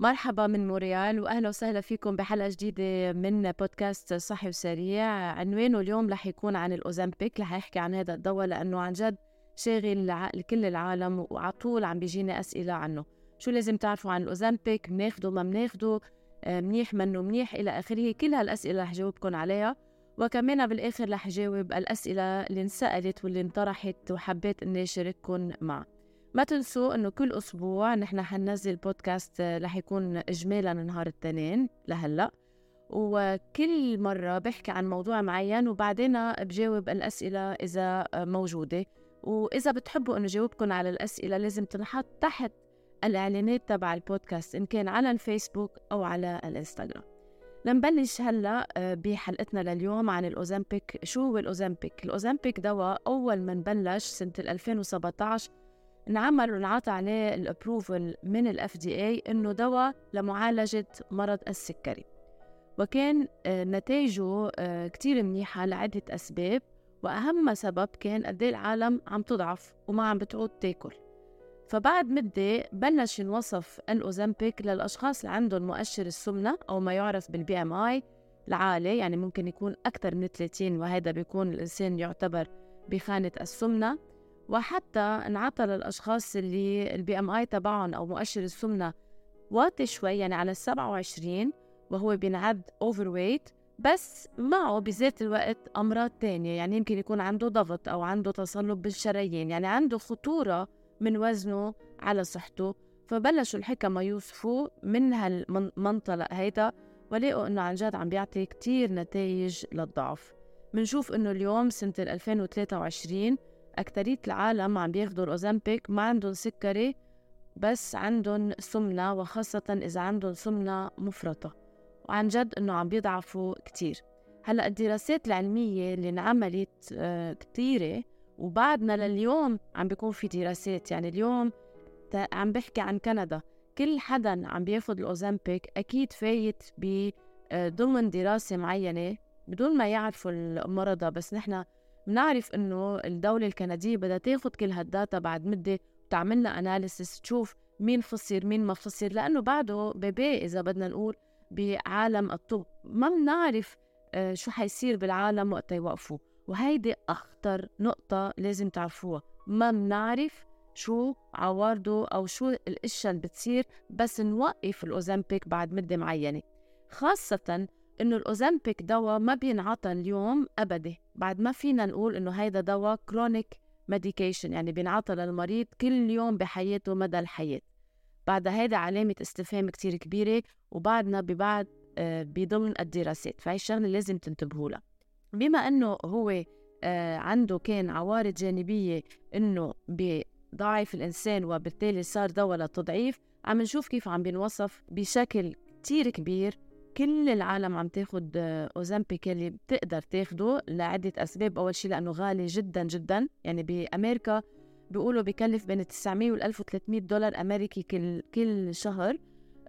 مرحبا من موريال وأهلا وسهلا فيكم بحلقة جديدة من بودكاست صحي وسريع. عنوانه اليوم رح يكون عن الأوزمبيك رح يحكي عن هذا الدواء لأنه عن جد شاغل كل العالم وعلى طول عم بيجيني أسئلة عنه. شو لازم تعرفوا عن الأوزمبيك؟ بناخده ما بناخده منيح منه منيح إلى آخره. كل هالأسئلة رح جاوبكم عليها. وكمان بالاخر رح جاوب الأسئلة اللي انسألت واللي انطرحت وحبيت إني اشارككم معها ما تنسوا إنه كل أسبوع نحن حننزل بودكاست آه، رح يكون اجمالا نهار الاثنين لهلأ. وكل مرة بحكي عن موضوع معين وبعدين بجاوب الأسئلة إذا آه، موجودة. وإذا بتحبوا إنه جاوبكم على الأسئلة لازم تنحط تحت الإعلانات تبع البودكاست إن كان على الفيسبوك أو على الإنستغرام. لنبلش هلأ آه، بحلقتنا لليوم عن الأوزمبيك. شو هو الأوزمبيك؟ الأوزمبيك دواء أول ما نبلش سنة 2017 انعمل وانعطى عليه ال approval من ال FDA إنه دواء لمعالجة مرض السكري. وكان آه، نتائجه آه، كتير منيحة لعدة أسباب وأهم سبب كان قد إيه العالم عم تضعف وما عم بتعود تاكل. فبعد مدة بلش ينوصف ال Ozempic للأشخاص اللي عندهم مؤشر السمنة أو ما يعرف بال BMI العالي يعني ممكن يكون أكثر من 30 وهذا بيكون الإنسان يعتبر بخانة السمنة. وحتى انعطى للأشخاص اللي ال BMI تبعهم أو مؤشر السمنة واطي شوي يعني على ال 27 وهو بينعد overweight بس معه بذات الوقت أمراض تانية يعني يمكن يكون عنده ضغط أو عنده تصلب بالشرايين يعني عنده خطورة من وزنه على صحته. فبلشوا الحكمة يوصفوا من هالمنطلق هيدا ولقوا إنه عن جد عم بيعطي كتير نتائج للضعف. منشوف إنه اليوم سنة 2023 أكترية العالم عم بياخدوا ال Ozempic ما عندهم سكري بس عندهم سمنة وخاصة إذا عندهم سمنة مفرطة. وعن جد إنه عم بيضعفوا كتير. هلأ الدراسات العلمية اللي انعملت آه كتيرة وبعدنا لليوم عم بيكون في دراسات. يعني اليوم عم بحكي عن كندا. كل حدا عم بياخد ال Ozempic أكيد فايت آه، ضمن دراسة معينة بدون ما يعرفوا المرضى. بس نحن بنعرف إنه الدولة الكندية بدها تاخد كل هالداتا بعد مدة وتعمل لنا analysis تشوف مين خسر مين ما خسر لأنه بعده baby إذا بدنا نقول بعالم الطب. ما بنعرف آه، شو حيصير بالعالم وقت يوقفوا. وهيدي أخطر نقطة لازم تعرفوها. ما بنعرف شو عوارضه أو شو الأشياء اللي بتصير بس نوقف الأوزمبيك بعد مدة معينة. خاصة إنه الأوزمبيك دواء ما بينعطى اليوم أبدي. بعد ما فينا نقول إنه هيدا دواء chronic medication يعني بينعطى للمريض كل يوم بحياته مدى الحياة. بعد هيدا علامة استفهام كتير كبيرة وبعدنا ببعد آه، بضمن الدراسات. فهي الشغلة لازم تنتبهوا لها. بما إنه هو آه، عنده كان عوارض جانبية إنه بضعف الإنسان وبالتالي صار دواء للتضعيف عم نشوف كيف عم بينوصف بشكل كتير كبير كل العالم عم تاخد اوزمبيك اللي بتقدر تاخده لعدة أسباب. أول شيء لأنه غالي جدا جدا. يعني بأمريكا بيقولوا بكلف بين 900 وال 1300 دولار أمريكي كل كل شهر.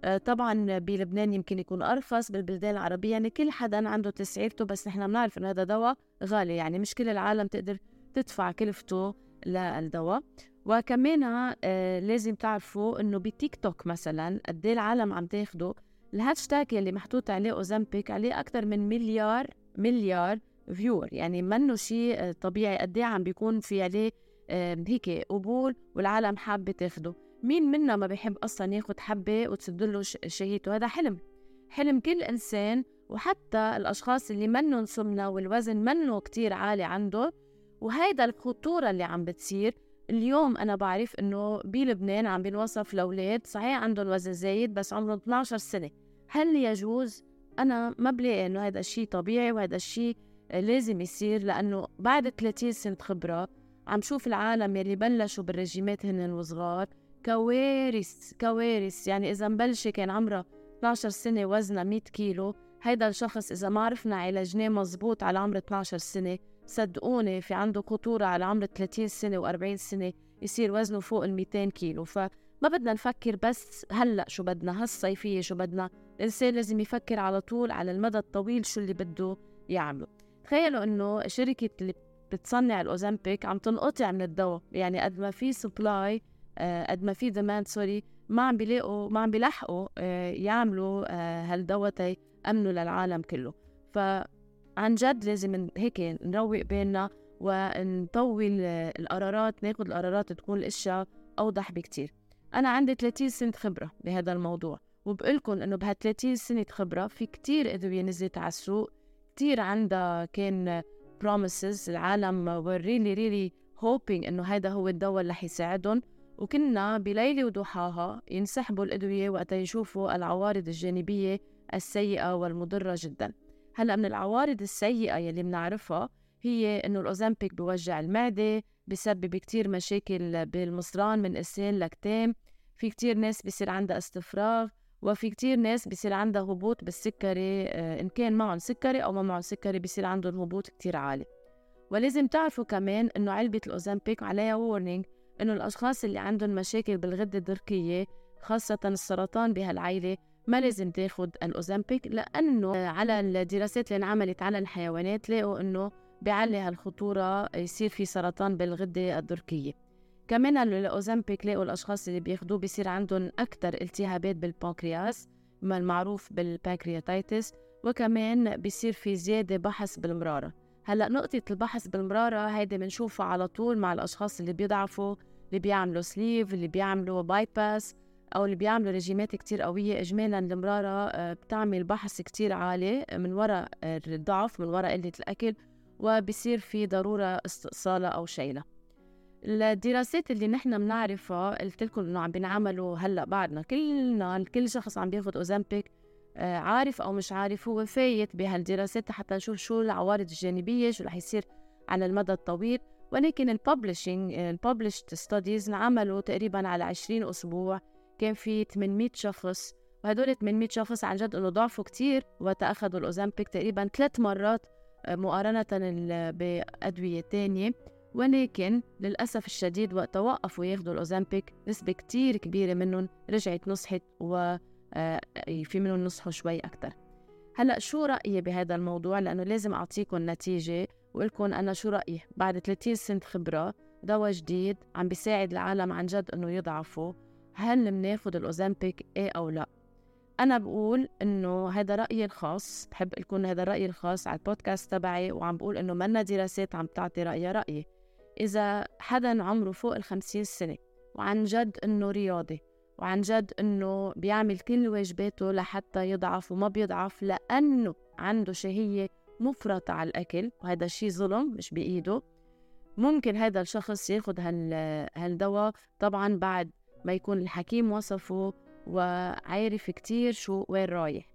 آه، طبعا بلبنان يمكن يكون أرخص بالبلدان العربية. يعني كل حدا عنده تسعيرته بس نحن بنعرف إنه هذا دواء غالي. يعني مش كل العالم تقدر تدفع كلفته للدواء. وكمان آه لازم تعرفوا إنه بتيك توك مثلا قد إيه العالم عم تاخده. الهاشتاج يلي محطوط عليه اوزمبيك عليه أكثر من مليار مليار viewer. يعني منه شيء آه، طبيعي. قد إيه عم بيكون في عليه هيك قبول والعالم حابة تاخده. مين منا ما بيحب أصلا ياخد حبة وتسد له شهيته؟ هذا حلم. حلم كل إنسان وحتى الأشخاص اللي منهم سمنة والوزن منه كتير عالي عنده. وهيدا الخطورة اللي عم بتصير. اليوم أنا بعرف إنه بلبنان عم بنوصف لأولاد صحيح عندهم وزن زايد بس عمرهم 12 سنة. هل يجوز؟ أنا ما بلاقي إنه هذا الشيء طبيعي وهذا الشيء لازم يصير لأنه بعد 30 سنة خبرة عم شوف العالم يلي بلشوا بالرجيمات هن وصغار كوارث كوارث. يعني إذا مبلشة كان عمرها 12 سنة وزنها 100 كيلو هيدا الشخص إذا ما عرفنا عالجناه مزبوط على عمر 12 سنة صدقوني في عنده خطورة على عمر 30 سنة و40 سنة يصير وزنه فوق ال 200 كيلو. فما بدنا نفكر بس هلأ شو بدنا هالصيفية شو بدنا. الإنسان لازم يفكر على طول على المدى الطويل شو اللي بده يعمله. تخيلوا إنه شركة اللي بتصنع الأوزمبيك عم تنقطع من الدواء يعني قد ما في supply آه، قد ما في demand sorry ما عم بيلاقوا ما عم بيلحقوا آه، يعملوا آه، هالدواء يأمنوا للعالم كله. فعن جد لازم هيك نروق بيننا ونطول القرارات ناخد القرارات تكون الأشياء أوضح بكتير. أنا عندي 30 سنة خبرة بهذا الموضوع. وبقول إنه بها 30 سنة خبرة في كتير أدوية نزلت على السوق كتير عندها كان promises العالم were really really hoping إنه هذا هو الدواء اللي حيساعدهم وكنا بليلة وضحاها ينسحبوا الأدوية وقت يشوفوا العوارض الجانبية السيئة والمضرة جدا. هلأ من العوارض السيئة يلي بنعرفها هي إنه الأوزامبيك بوجع المعدة بسبب كتير مشاكل بالمصران من إسهال لكتام في كتير ناس بيصير عندها استفراغ. وفي كتير ناس بيصير عندها هبوط بالسكري آه، إن كان معهم سكري أو ما معهم سكري بيصير عندهم هبوط كتير عالي. ولازم تعرفوا كمان إنه علبة الأوزامبيك عليها warning إنه الأشخاص اللي عندهم مشاكل بالغدة الدرقية خاصة السرطان بهالعيلة ما لازم تاخد الأوزامبيك لأنه على الدراسات اللي انعملت على الحيوانات لقوا إنه بيعلي هالخطورة يصير في سرطان بالغدة الدرقية. كمان الأوزامبيك لقوا الأشخاص اللي بياخدوه بيصير عندهم أكثر التهابات بالبنكرياس المعروف بال pancreatitis وكمان بيصير في زيادة بحص بالمرارة. هلأ نقطة البحص بالمرارة هيدي بنشوفها على طول مع الأشخاص اللي بيضعفوا اللي بيعملوا sleeve اللي بيعملوا bypass أو اللي بيعملوا رجيمات كتير قوية. إجمالا المرارة آه، بتعمل بحص كتير عالي من وراء الضعف من وراء قلة الأكل وبصير في ضرورة استئصالها أو شيلها الدراسات اللي نحن بنعرفها قلت لكم إنه عم بينعملوا هلأ بعدنا كلنا كل شخص عم بياخذ اوزامبيك آه، عارف أو مش عارف هو فايت بهالدراسات حتى نشوف شو العوارض الجانبية شو رح يصير على المدى الطويل. ولكن ال publishing ال published studies انعملوا تقريبا على 20 أسبوع. كان في 800 شخص وهدول 800 شخص عن جد إنه ضعفوا كثير وأخذوا الاوزامبيك تقريبا ثلاث مرات آه، مقارنة بأدوية ثانية ولكن للأسف الشديد وقت وقفوا ياخذوا الأوزامبيك نسبة كتير كبيرة منهم رجعت نصحت و آه، في منهم نصحوا شوي أكتر. هلأ شو رأيي بهذا الموضوع؟ لأنه لازم أعطيكم نتيجة وقلكم أنا شو رأيي؟ بعد 30 سنة خبرة دواء جديد عم بيساعد العالم عن جد إنه يضعفوا هل بناخذ الأوزامبيك إيه أو لا؟ أنا بقول إنه هذا رأيي الخاص بحب لكم هذا الرأي الخاص على البودكاست تبعي وعم بقول إنه منا دراسات عم تعطي رأيي رأيي. إذا حدا عمره فوق الخمسين سنة وعن جد إنه رياضي وعن جد إنه بيعمل كل واجباته لحتى يضعف وما بيضعف لأنه عنده شهية مفرطة على الأكل وهذا الشيء ظلم مش بإيده. ممكن هذا الشخص ياخد هالدواء. طبعا بعد ما يكون الحكيم وصفه وعارف كتير شو وين رايح.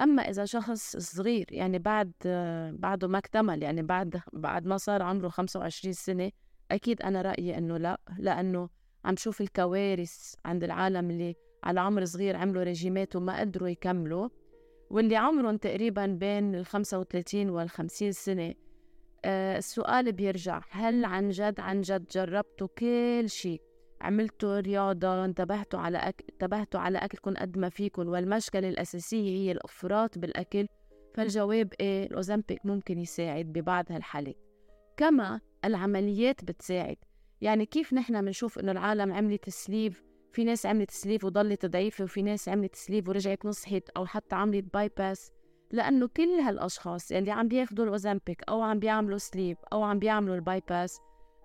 أما إذا شخص صغير يعني بعد بعده ما اكتمل يعني بعد بعد ما صار عمره 25 سنة أكيد أنا رأيي إنه لأ لأنه عم شوف الكوارث عند العالم اللي على عمر صغير عملوا ريجيمات وما قدروا يكملوا واللي عمرهم تقريبا بين ال 35 وال 50 سنة آه السؤال بيرجع هل عن جد عن جد جربتوا كل شيء؟ عملتوا رياضة انتبهتوا على أكل انتبهتوا على أكلكم قد ما فيكم والمشكلة الأساسية هي الإفراط بالأكل. فالجواب إيه؟ الأوزمبيك ممكن يساعد ببعض هالحالات. كما العمليات بتساعد. يعني كيف نحن بنشوف إنه العالم عملت sleeve في ناس عملت sleeve وضلت ضعيفة وفي ناس عملت sleeve ورجعت نصحت أو حتى عملت bypass لأنه كل هالأشخاص اللي عم بياخدوا الأوزمبيك أو عم بيعملوا sleeve أو عم بيعملوا ال bypass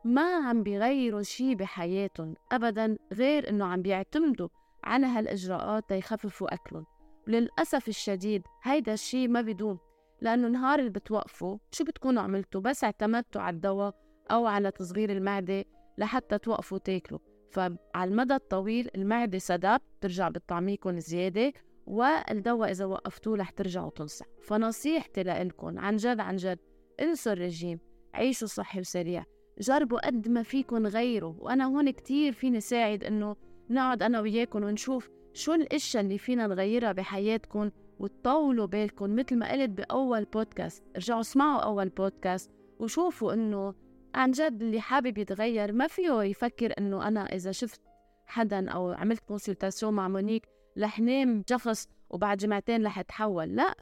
ما عم بيغيروا شي بحياتهم أبدا غير إنه عم بيعتمدوا على هالإجراءات تيخففوا أكلهم. وللأسف الشديد هيدا الشي ما بيدوم لأنه نهار اللي بتوقفوا شو بتكونوا عملتوا؟ بس اعتمدتوا على الدواء أو على تصغير المعدة لحتى توقفوا تاكلوا. فعلى المدى الطويل المعدة stop بترجع بتطعميكم زيادة والدواء إذا وقفتوه رح ترجعوا تنصح. فنصيحتي لإلكم عن جد عن جد انسوا الرجيم عيشوا صحي وسريع. جربوا قد ما فيكم غيروا وأنا هون كتير فيني ساعد إنه نقعد أنا وياكم ونشوف شو الأشياء اللي فينا نغيرها بحياتكم وتطولوا بالكم مثل ما قلت بأول بودكاست ارجعوا اسمعوا أول بودكاست وشوفوا إنه عن جد اللي حابب يتغير ما فيه يفكر إنه أنا إذا شفت حدا أو عملت consultation مع مونيك رح نام شخص وبعد جمعتين رح أتحول. لا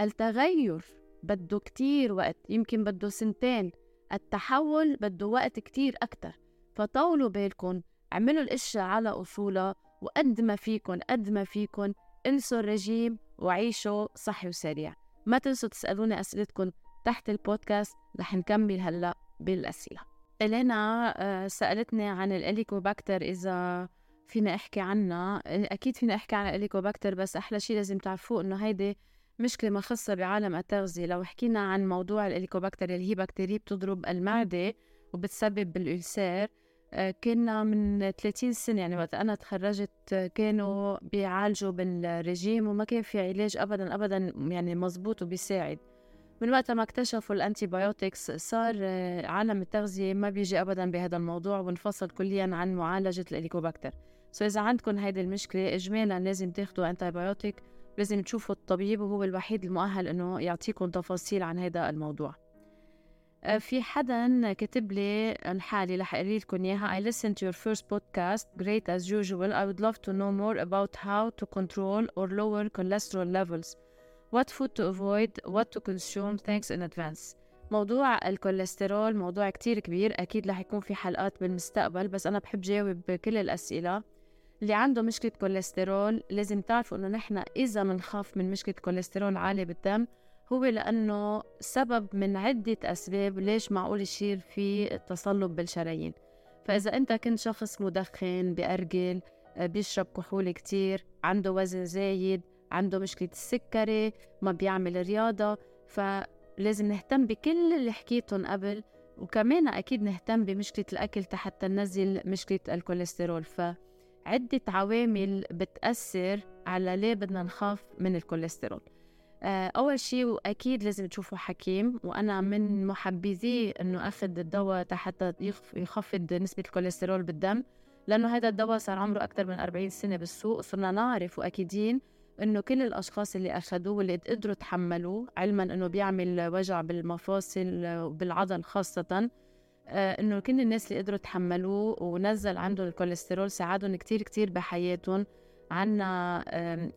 التغير بده كتير وقت يمكن بده سنتين. التحول بده وقت كتير أكتر. فطولوا بالكم اعملوا الأشياء على أصولها وقد ما فيكم قد ما فيكم انسوا الرجيم وعيشوا صحي وسريع. ما تنسوا تسألوني أسئلتكم تحت البودكاست رح نكمل هلأ بالأسئلة. إلينا آه، سألتني عن الإليكوباكتر إذا فينا أحكي عنها. أكيد فينا أحكي عن الأليكوباكتر بس أحلى شيء لازم تعرفوه إنه هيدي مشكلة ما خاصه بعالم التغذية. لو حكينا عن موضوع الاليكوباكتر اللي هي بكتيريا بتضرب المعدة وبتسبب الالسير آه، كنا من 30 سنة يعني وقت أنا تخرجت كانوا بيعالجوا بالرجيم وما كان في علاج أبدا أبدا يعني مزبوط وبيساعد. من وقت ما اكتشفوا ال antibiotics صار آه، عالم التغذية ما بيجي أبدا بهذا الموضوع وانفصل كليا عن معالجة ال helicobacter so إذا عندكم هيدي المشكلة إجمالا لازم تاخدوا antibiotic لازم تشوفوا الطبيب وهو الوحيد المؤهل إنه يعطيكم تفاصيل عن هذا الموضوع. آه، في حدا كتب لي الحالي رح أقري لكم إياها. I listened to your first podcast great as usual. I would love to know more about how to control or lower cholesterol levels. What food to avoid what to consume thanks in advance. موضوع الكوليسترول موضوع كتير كبير. أكيد رح يكون في حلقات بالمستقبل بس أنا بحب جاوب كل الأسئلة. اللي عنده مشكلة كوليسترول لازم تعرفوا إنه نحن إذا بنخاف من مشكلة كوليسترول عالي بالدم هو لأنه سبب من عدة أسباب ليش معقول يصير في تصلب بالشرايين. فإذا أنت كنت شخص مدخن بأرجل آه، بيشرب كحول كتير عنده وزن زايد عنده مشكلة السكري ما بيعمل رياضة فلازم نهتم بكل اللي حكيتهم قبل وكمان أكيد نهتم بمشكلة الأكل حتى ننزل مشكلة الكوليسترول. فعدة عوامل بتأثر على ليه بدنا نخاف من الكوليسترول. آه، أول شيء وأكيد لازم تشوفوا حكيم وأنا من محبذي إنه أخذ الدواء حتى يخفض نسبة الكوليسترول بالدم لأنه هذا الدواء صار عمره أكثر من 40 سنة بالسوق صرنا نعرف وأكيدين إنه كل الأشخاص اللي أخذوه واللي قدروا تحملوه علما إنه بيعمل وجع بالمفاصل وبالعضل خاصة آه، إنه كل الناس اللي قدروا تحملوه ونزل عندهم الكوليسترول ساعدهم كتير كتير بحياتهم عنا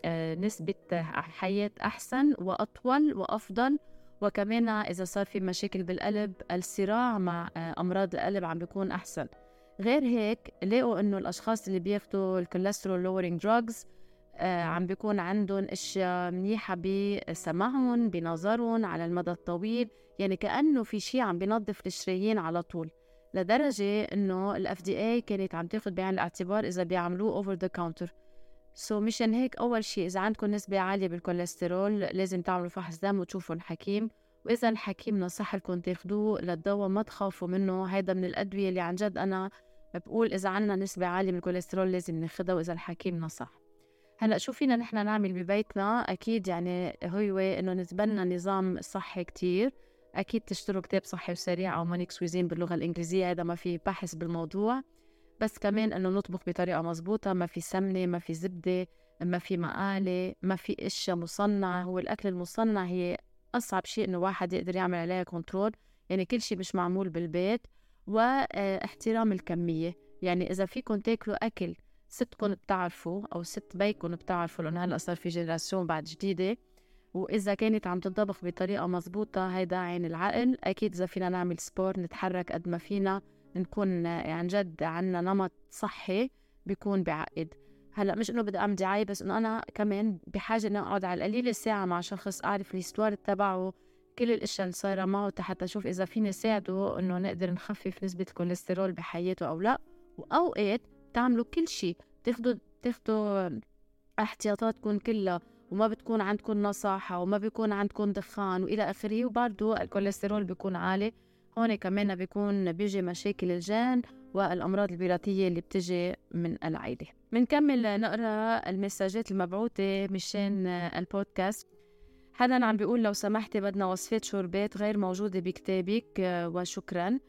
آه، نسبة حياة أحسن وأطول وأفضل. وكمان إذا صار في مشاكل بالقلب الصراع مع آه، أمراض القلب عم بيكون أحسن. غير هيك لقوا إنه الأشخاص اللي بياخدوا ال cholesterol lowering drugs عم بيكون عندهم أشياء منيحة بسمعهم بنظرهم على المدى الطويل يعني كأنه في شيء عم بينظف الشرايين على طول. لدرجة إنه ال FDA كانت عم تاخذ بعين الاعتبار إذا بيعملوه over the counter so مشان هيك أول شيء إذا عندكم نسبة عالية بالكوليسترول لازم تعملوا فحص دم وتشوفوا الحكيم. وإذا الحكيم نصح لكم تاخدوه للدواء ما تخافوا منه. هيدا من الأدوية اللي عن جد أنا بقول إذا عنا نسبة عالية من الكوليسترول لازم ناخدها وإذا الحكيم نصح. هلأ شو فينا نحن نعمل ببيتنا؟ أكيد يعني هو إنه نتبنى نظام صحي كتير. أكيد تشتروا كتاب صحي وسريع أو Monique's Cuisine باللغة الإنجليزية هذا ما في بحث بالموضوع. بس كمان إنه نطبخ بطريقة مزبوطه ما في سمنة ما في زبدة ما في مقالي ما في اشياء مصنعة. هو الأكل المصنع هي أصعب شيء إنه واحد يقدر يعمل عليها control يعني كل شيء مش معمول بالبيت. واحترام الكمية. يعني إذا فيكم تاكلوا أكل ستكم بتعرفوا أو ست بيكم بتعرفوا لأنه هلأ صار في génération بعد جديدة. وإذا كانت عم تنطبخ بطريقة مزبوطه هيدا عين العقل. أكيد إذا فينا نعمل sport نتحرك قد ما فينا نكون عن جد عنا نمط صحي بيكون بعتقد هلأ مش إنه بدي اعمل دعايه بس إنه أنا كمان بحاجة إني أقعد على القليلة ساعة مع شخص أعرف ال histoire تبعه كل الأشياء اللي صايرة معه حتى أشوف إذا فيني ساعده إنه نقدر نخفف نسبة الكوليسترول بحياته أو لأ. وأوقات تعملوا كل شيء تاخذوا تاخذوا احتياطاتكم كلها وما بتكون عندكم نصاحة وما بيكون عندكم دخان وإلى آخره. وبرضه الكوليسترول بيكون عالي. هون كمان بيكون بيجي مشاكل الجان والأمراض الوراثية اللي بتجي من العيلة بنكمل نقرأ المساجات المبعوثة مشان البودكاست. حدا عم بيقول لو سمحتي بدنا وصفات شوربات غير موجودة بكتابك وشكرا.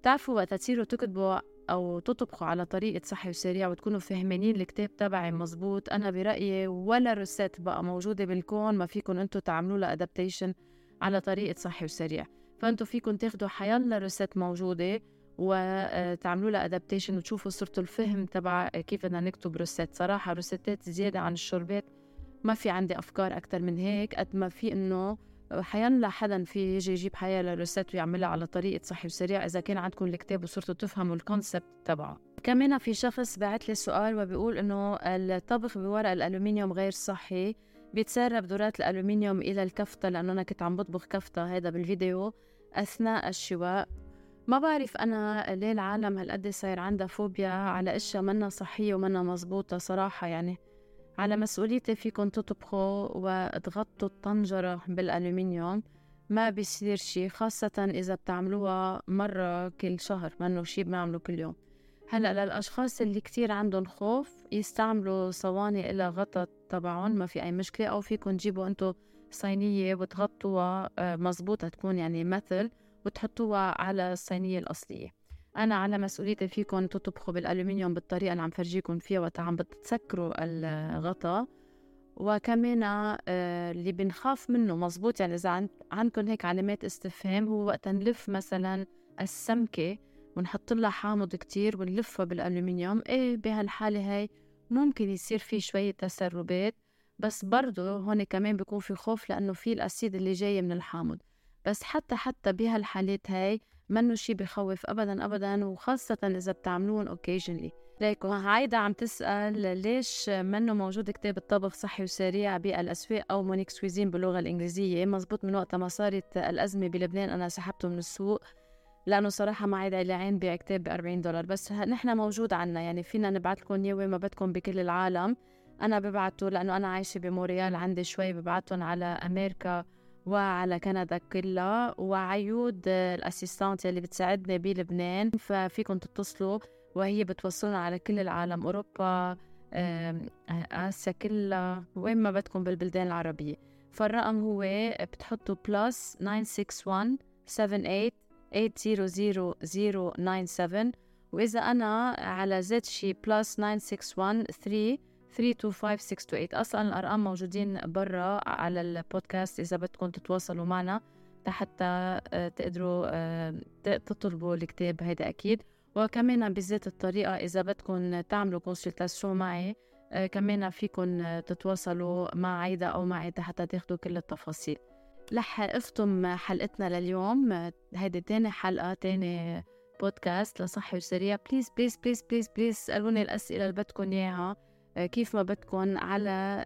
بتعرفوا وقت تصيروا تكتبوا أو تطبخوا على طريقة صحي وسريع وتكونوا فهمانين الكتاب تبعي مزبوط أنا برأيي ولا recette بقى موجودة بالكون ما فيكم أنتوا تعملوا لها adaptation على طريقة صحي وسريع فأنتوا فيكم تاخدوا حيلا recette موجودة وتعملوا لها adaptation وتشوفوا صرتوا الفهم تبع كيف بدنا نكتب recette صراحة recette ات زيادة عن الشوربات ما في عندي أفكار أكثر من هيك قد ما في إنه حيلا حدا في يجي يجيب حيلا روسيت ويعملها على طريقة صحي وسريع إذا كان عندكم الكتاب وصرتوا تفهموا الكونسبت تبعه. كمان في شخص بعت لي سؤال وبيقول إنه الطبخ بورق الألومنيوم غير صحي بيتسرب ذرات الألومنيوم إلى الكفتة لأنه أنا كنت عم بطبخ كفتة هذا بالفيديو أثناء الشواء. ما بعرف أنا ليه العالم هالقد صاير عندها فوبيا على أشياء منا صحية ومنا مزبوطة صراحة يعني. على مسؤوليتي فيكم تطبخوا وتغطوا الطنجرة بالألومنيوم ما بيصير شي خاصة إذا بتعملوها مرة كل شهر منه شي بنعمله كل يوم. هلأ للأشخاص اللي كتير عندهم خوف يستعملوا صواني إلى غطا تبعهم ما في أي مشكلة. أو فيكم تجيبوا أنتو صينية وتغطوها آه، مزبوطة تكون يعني مثل وتحطوها على الصينية الأصلية. أنا على مسؤوليتي فيكم تطبخوا بالألومنيوم بالطريقة اللي عم فرجيكم فيها وقت عم بتسكروا الغطا. وكمان آه، اللي بنخاف منه مزبوط يعني إذا عندكم هيك علامات استفهام هو وقت نلف مثلا السمكة ونحط لها حامض كتير ونلفها بالألومنيوم إيه بهالحالة هاي ممكن يصير في شوية تسربات. بس برضه هون كمان بيكون في خوف لأنه في الأسيد اللي جاي من الحامض. بس حتى حتى بهالحالات هاي منه شي بخوف ابدا ابدا وخاصة إذا بتعملون اوكيجنلي ليك هايدا عم تسأل ليش منه موجود كتاب الطبخ صحي وسريع بالأسواق أو Monique's Cuisine باللغة الإنجليزية؟ مزبوط من وقت ما صارت الأزمة بلبنان أنا سحبته من السوق. لأنه صراحة ما عاد لي عين بيع كتاب ب 40 دولار. بس نحن موجود عنا يعني فينا نبعث لكم اياه وين ما بدكم بكل العالم. أنا ببعته لأنه أنا عايشة بموريال عندي شوي ببعتهم على أمريكا. وعلى كندا كلها وعايدة ال assistant اللي بتساعدني بلبنان ففيكم تتصلوا وهي بتوصلنا على كل العالم أوروبا آسيا كلها وين ما بدكم بالبلدان العربية. فالرقم هو بتحطوا بلس 961 78 800 وإذا أنا على زد شي بلس 961 3 325628 أصلا الأرقام موجودين برا على البودكاست إذا بدكم تتواصلوا معنا حتى آه، تقدروا آه، تطلبوا الكتاب هيدا أكيد. وكمان بذات الطريقة إذا بدكم تعملوا consultation معي آه، كمان فيكم تتواصلوا مع عايدة أو معي حتى تاخدوا كل التفاصيل. رح أختم حلقتنا لليوم. هيدي تاني حلقة تاني بودكاست لصحي وسريع. please please please please please اسألوني الأسئلة اللي بدكم إياها. كيف ما بدكم على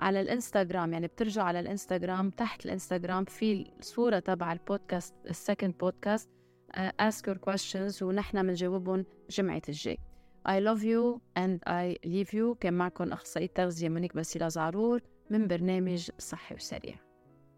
على الإنستغرام. يعني بترجعوا على الإنستغرام تحت الإنستغرام في الصورة تبع البودكاست ال second podcast ask your questions ونحن بنجاوبهم جمعة الجاي. I love you and I leave you كان معكم أخصائية تغذية مونيك باسيلا زعرور من برنامج صحي وسريع.